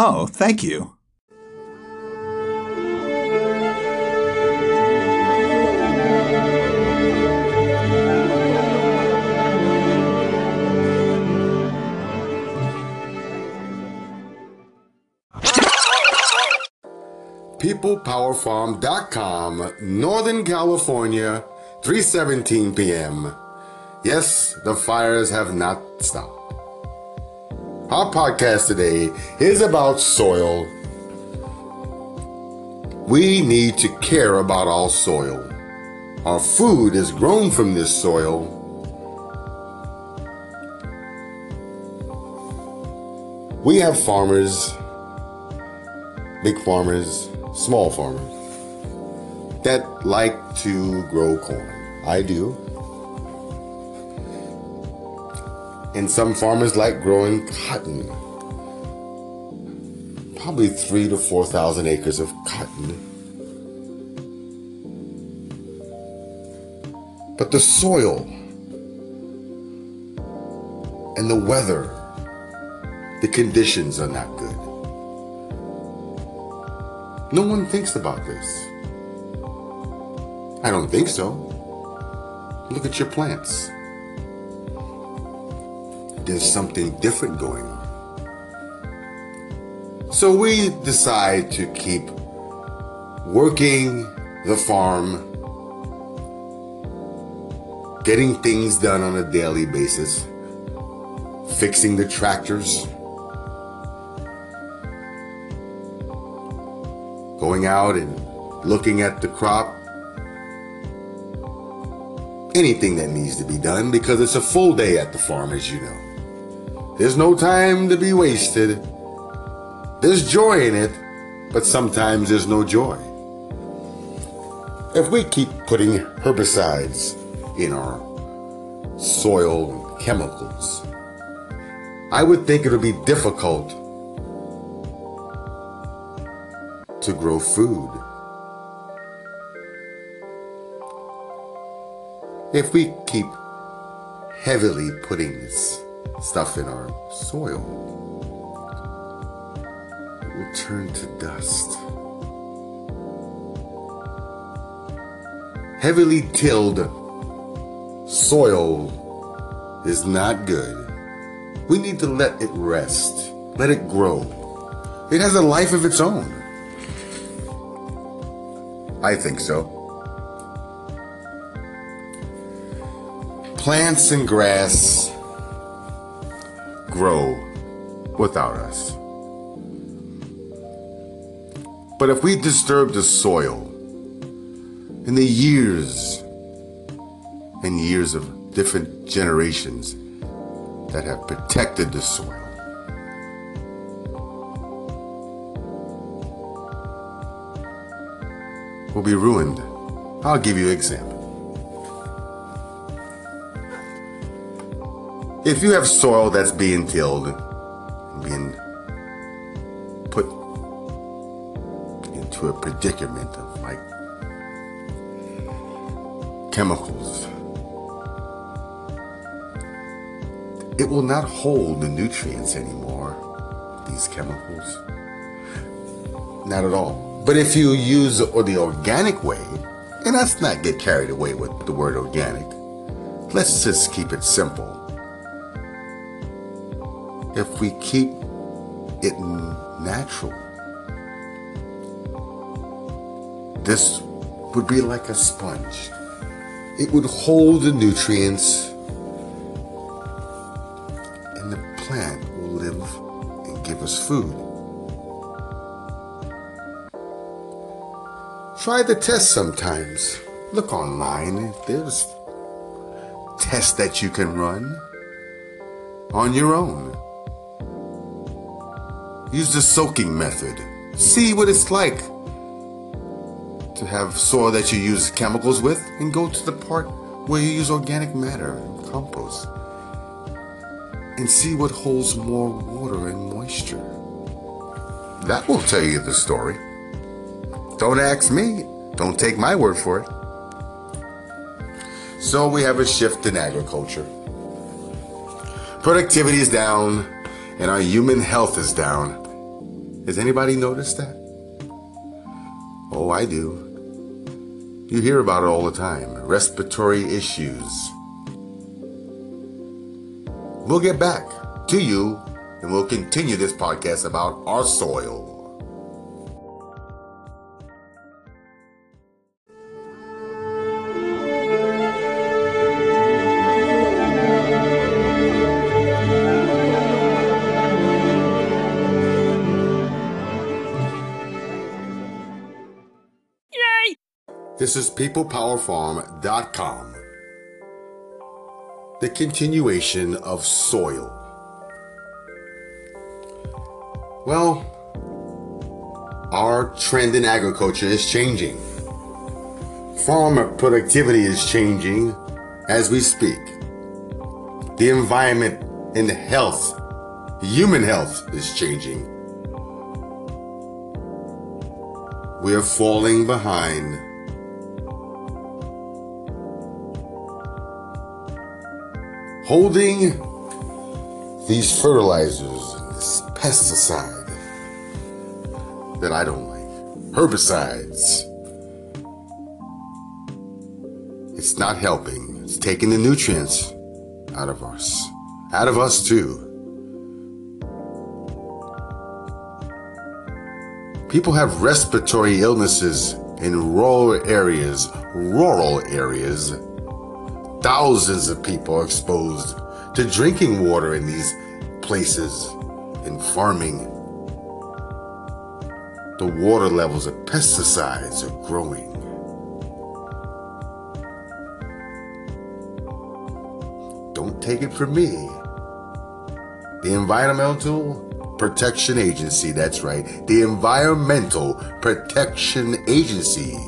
Oh, thank you. PeoplePowerFarm.com, Northern California, 3:17 p.m. Yes, the fires have not stopped. Our podcast today is about soil. We need to care about our soil. Our food is grown from this soil. We have farmers, big farmers, small farmers that like to grow corn. I do. And some farmers like growing cotton. Probably three to 4,000 acres of cotton. But the soil and the weather, the conditions are not good. No one thinks about this. I don't think so. Look at your plants. There's something different going on. So we decide to keep working the farm, getting things done on a daily basis, fixing the tractors, going out and looking at the crop, anything that needs to be done because it's a full day at the farm, as you know. There's no time to be wasted. There's joy in it, but sometimes there's no joy. If we keep putting herbicides in our soil chemicals, I would think it would be difficult to grow food. If we keep heavily putting this stuff in our soil, it will turn to dust. Heavily tilled soil is not good. We need to let it rest, let it grow. It has a life of its own. I think so. Plants and grass grow without us. But if we disturb the soil in the years and years of different generations that have protected the soil, will be ruined. I'll give you an example. If you have soil that's being tilled, being put into a predicament of like chemicals, it will not hold the nutrients anymore, these chemicals. Not at all. But if you use or the organic way, and let's not get carried away with the word organic, let's just keep it simple. If we keep it natural, this would be like a sponge. It would hold the nutrients, and the plant will live and give us food. Try the test sometimes. Look online. There's tests that you can run on your own. Use the soaking method. See what it's like to have soil that you use chemicals with and go to the part where you use organic matter and compost and see what holds more water and moisture. That will tell you the story. Don't ask me. Don't take my word for it. So we have a shift in agriculture. Productivity is down and our human health is down. Has anybody noticed that? Oh, I do. You hear about it all the time. Respiratory issues. We'll get back to you and we'll continue this podcast about our soil. This is peoplepowerfarm.com. The continuation of soil. Well, our trend in agriculture is changing. Farmer productivity is changing as we speak. The environment and health, human health is changing. We are falling behind holding these fertilizers and this pesticide that I don't like, herbicides. It's not helping. It's taking the nutrients out of us, out of us too. People have respiratory illnesses in rural areas, rural areas Thousands of people are exposed to drinking water in these places in farming. The water levels of pesticides are growing. Don't take it from me. The Environmental Protection Agency, that's right, the Environmental Protection Agency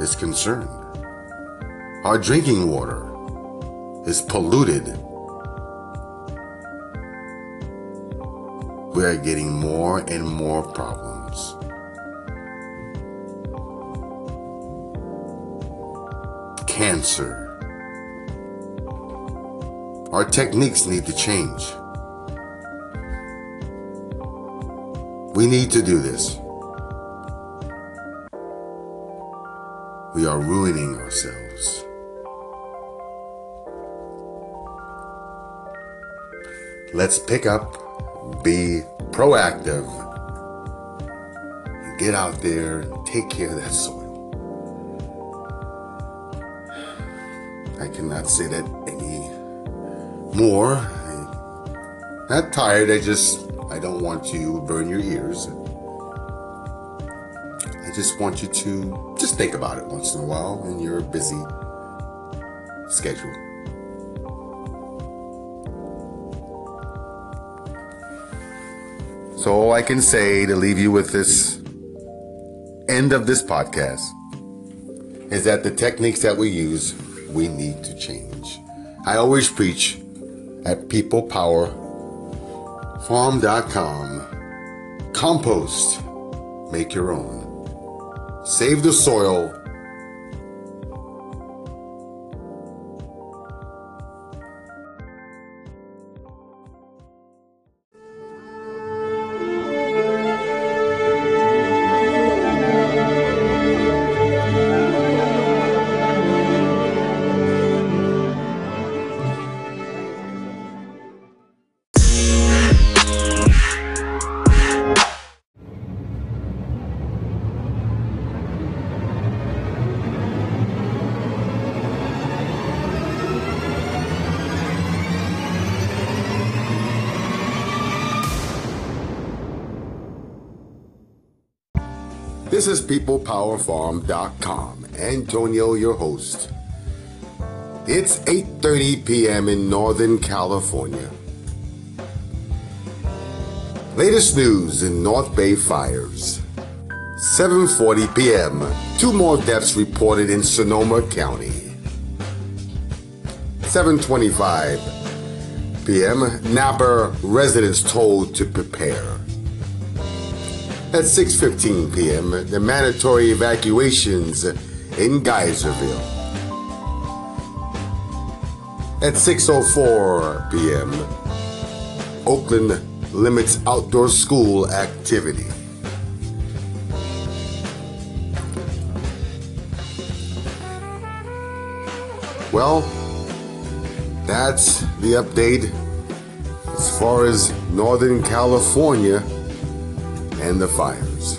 is concerned. Our drinking water is polluted. We are getting more and more problems. Cancer. Our techniques need to change. We need to do this. We are ruining ourselves. Let's pick up, be proactive, get out there and take care of that soil. I cannot say that any more. I'm not tired, I just, I don't want to burn your ears. I just want you to just think about it once in a while in your busy schedule. So, all I can say to leave you with this end of this podcast is that the techniques that we use, we need to change. I always preach at peoplepowerfarm.com compost, make your own. Save the soil is peoplepowerfarm.com. Antonio, your host. It's 8:30 p.m. in Northern California. Latest news in North Bay fires. 7:40 p.m. Two more deaths reported in Sonoma County. 7:25 p.m. Napa residents told to prepare. At 6:15 p.m., the mandatory evacuations in Geyserville. At 6:04 p.m., Oakland limits outdoor school activity. Well, that's the update as far as Northern California and the fires.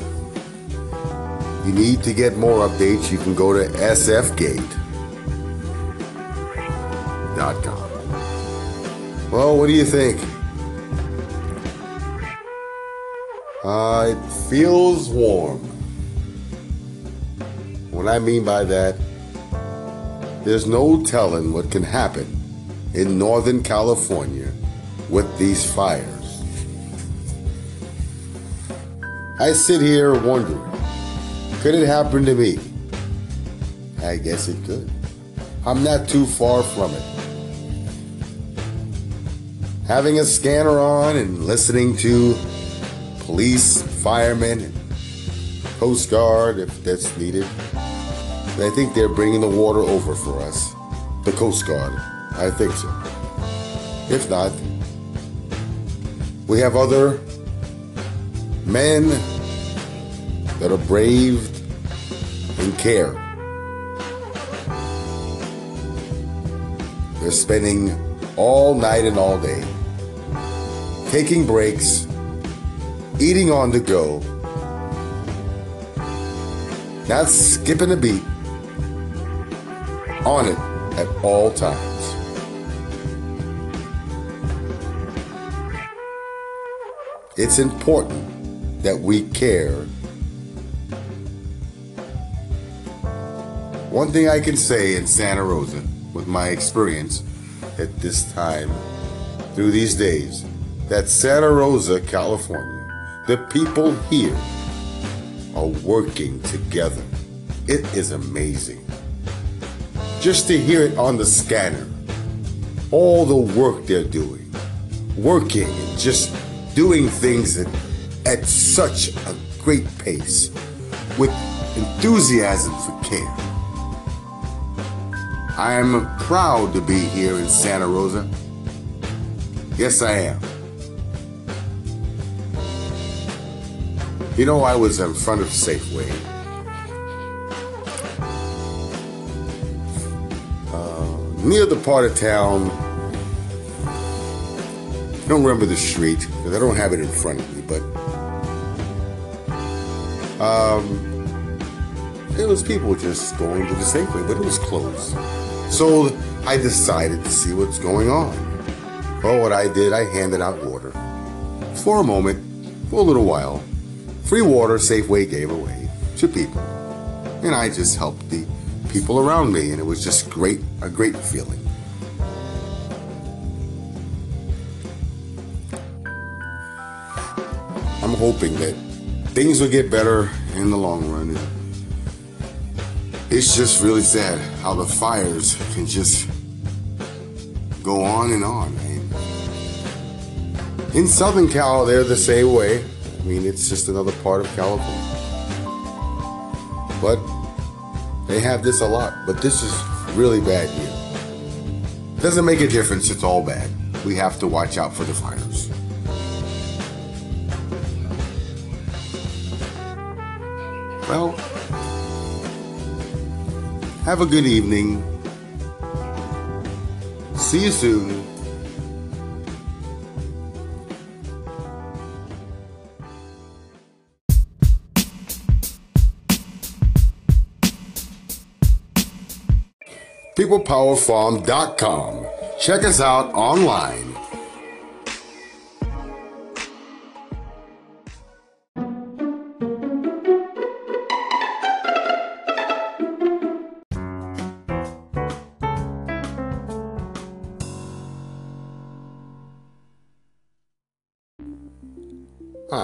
You need to get more updates, you can go to sfgate.com. Well, what do you think? Uh, it feels warm. What I mean by that, there's no telling what can happen in Northern California with these fires. I sit here wondering, could it happen to me? I guess it could. I'm not too far from it. Having a scanner on and listening to police, firemen, and Coast Guard if that's needed. I think they're bringing the water over for us. The Coast Guard. I think so. If not, we have other men that are brave and care. They're spending all night and all day taking breaks, eating on the go, not skipping a beat, on it at all times. It's important that we care. One thing I can say in Santa Rosa, with my experience at this time through these days, that Santa Rosa, California, the people here are working together. It is amazing. Just to hear it on the scanner, all the work they're doing, working and just doing things at, at such a great pace with enthusiasm for care. I am proud to be here in Santa Rosa. Yes, I am. You know, I was in front of Safeway. Uh, near the part of town I don't remember the street because I don't have it in front of me, um, there was people just going to the Safeway, but it was closed. So I decided to see what's going on. Well, what I did, I handed out water for a moment, for a little while. Free water Safeway gave away to people, and I just helped the people around me, and it was just great, a great feeling. I'm hoping that things will get better in the long run. It's just really sad how the fires can just go on and on. in Southern Cal, they're the same way. I mean, it's just another part of California. But they have this a lot. But this is really bad here. Doesn't make a difference. It's all bad. We have to watch out for the fires. Have a good evening. See you soon. PeoplePowerFarm.com. Check us out online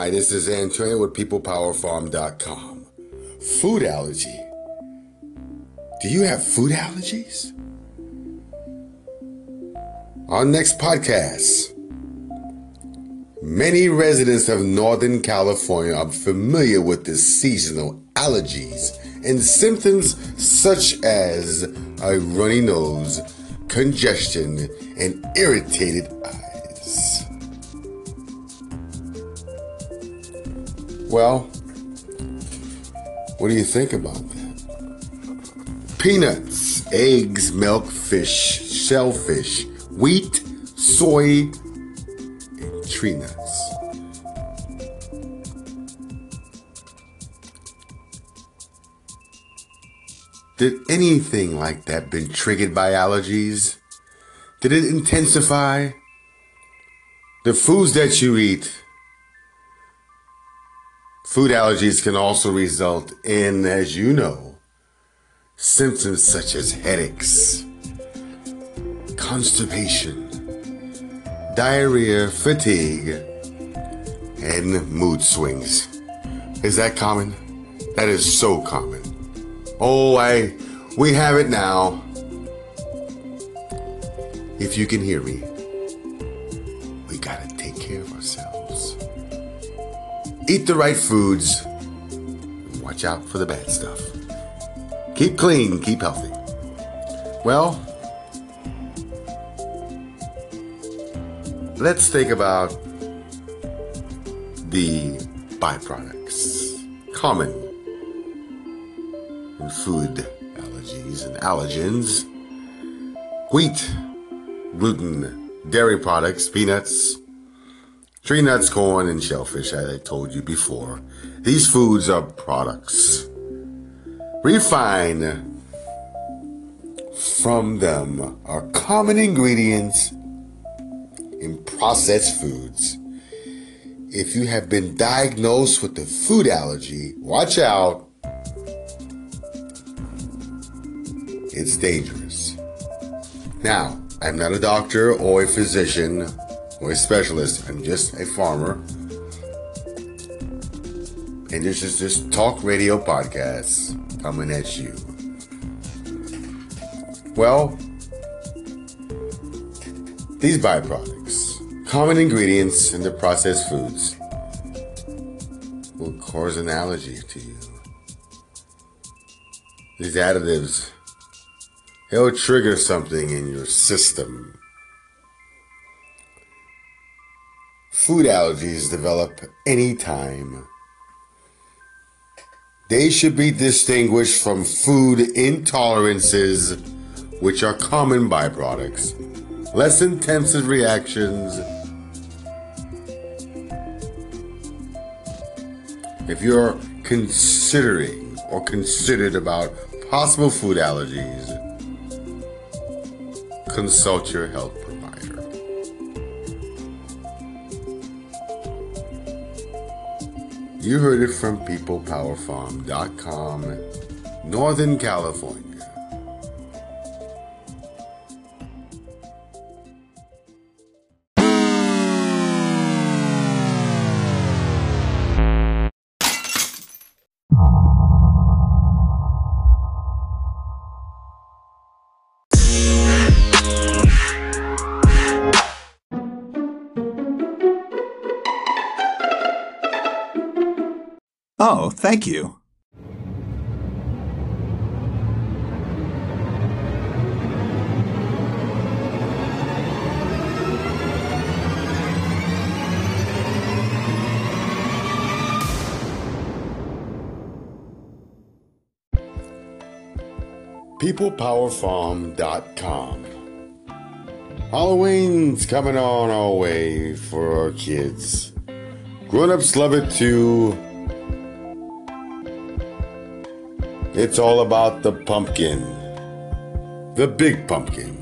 Hi, this is Antonio with PeoplePowerFarm.com. Food allergy. Do you have food allergies? Our next podcast. Many residents of Northern California are familiar with the seasonal allergies and symptoms such as a runny nose, congestion, and irritated eyes. Well, what do you think about that? Peanuts, eggs, milk, fish, shellfish, wheat, soy, and tree nuts. Did anything like that been triggered by allergies? Did it intensify? The foods that you eat, food allergies can also result in, as you know, symptoms such as headaches, constipation, diarrhea, fatigue, and mood swings. Is that common? That is so common. Oh, I, we have it now. If you can hear me, Eat the right foods. Watch out for the bad stuff. Keep clean, keep healthy. Well, let's think about the byproducts. Common in food allergies and allergens. Wheat, gluten, dairy products, peanuts, tree nuts, corn, and shellfish, as I told you before. These foods are products. Refined from them are common ingredients in processed foods. If you have been diagnosed with a food allergy, watch out. It's dangerous. Now, I'm not a doctor or a physician or a specialist. I'm just a farmer. And this is just talk radio podcasts coming at you. Well, these byproducts, common ingredients in the processed foods, will cause an allergy to you. These additives, they'll trigger something in your system. Food allergies develop anytime. They should be distinguished from food intolerances, which are common byproducts less intensive reactions. If you're considering or considered about possible food allergies, consult your health You heard it from peoplepowerfarm.com, Northern California. Thank you. peoplepowerfarm.com. Halloween's coming on our way for our kids. Grown-ups love it too. It's all about the pumpkin. The big pumpkin.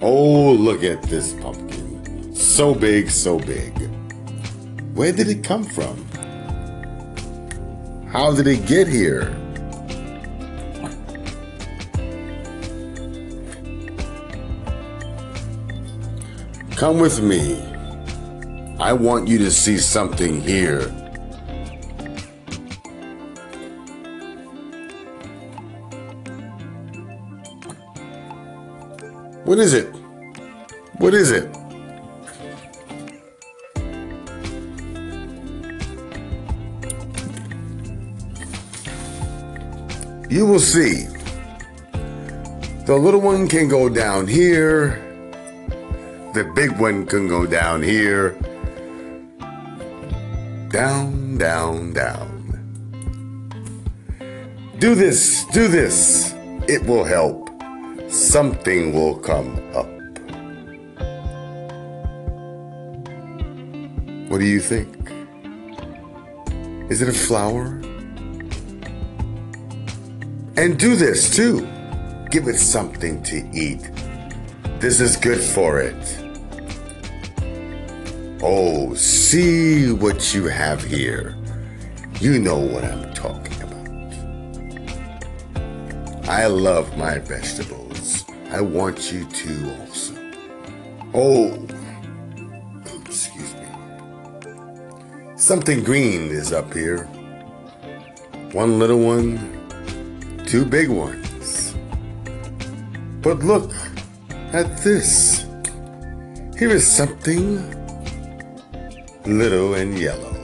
Oh, look at this pumpkin. So big, so big. Where did it come from? How did it get here? Come with me. I want you to see something here. What is it? What is it? You will see. The little one can go down here. The big one can go down here. down, down, down. Do this, do this. It will help. Something will come up. What do you think? Is it a flower? And do this too. Give it something to eat. This is good for it. Oh, see what you have here. You know what I'm talking about. I love my vegetables. I want you to also. Oh, excuse me. Something green is up here. One little one, two big ones. But look at this. Here is something little and yellow.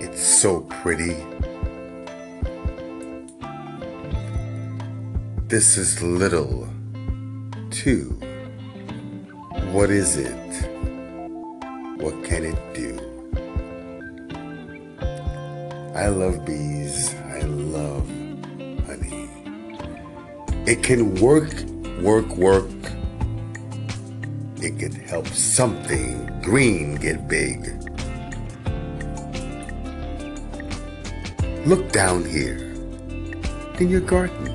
It's so pretty. This is little, too. What is it? What can it do? I love bees. I love honey. It can work, work, work it can help something green get big. Look down here in your garden,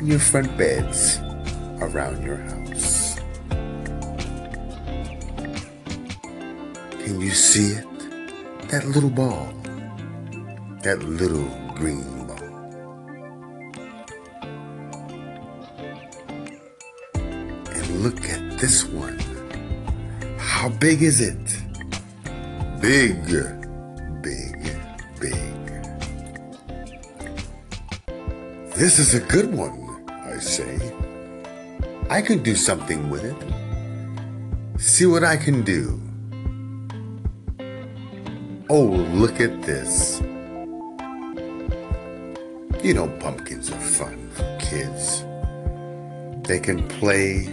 in your front beds around your house. Can you see it? That little ball, that little green ball. And look at this one. How big is it? Big, big, big. This is a good one, I say. I can do something with it. See what I can do. Oh, look at this. You know, pumpkins are fun for kids. They can play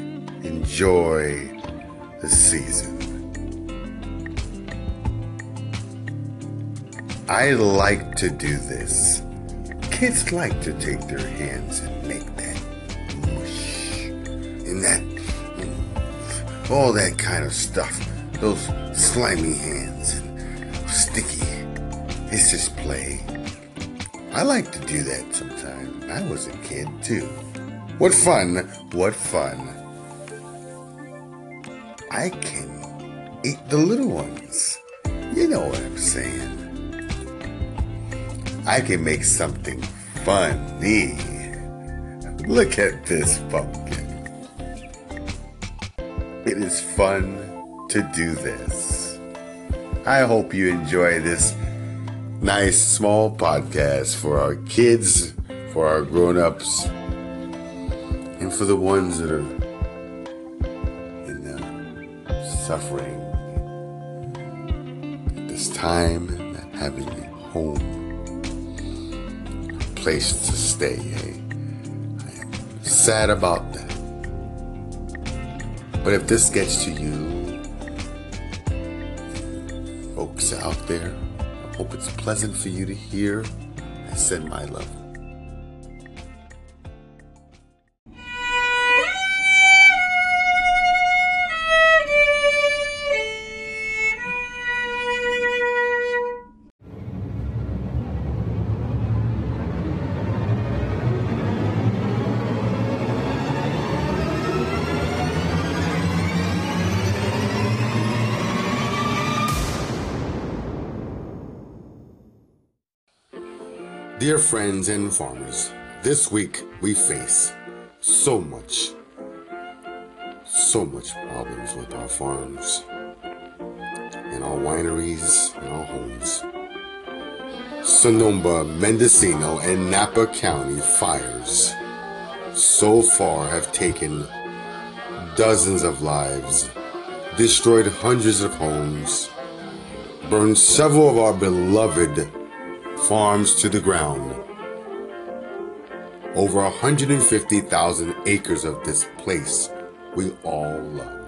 enjoy the season. I like to do this. Kids like to take their hands and make all that kind of stuff. Those slimy hands and sticky. It's just play. I like to do that sometimes. I was a kid too. What fun! What fun! I can eat the little ones. You know what I'm saying. I can make something funny. Look at this pumpkin. It is fun to do this. I hope you enjoy this nice small podcast for our kids, for our grown ups, and for the ones that are suffering at this time, not having a home, a place to stay. I am sad about that. But if this gets to you, folks out there, I hope it's pleasant for you to hear. I send my love. Dear friends and farmers, this week we face so much, so much problems with our farms and our wineries and our homes. Sonoma, Mendocino, and Napa County fires so far have taken dozens of lives, destroyed hundreds of homes, burned several of our beloved farms to the ground. Over 150,000 acres of this place we all love.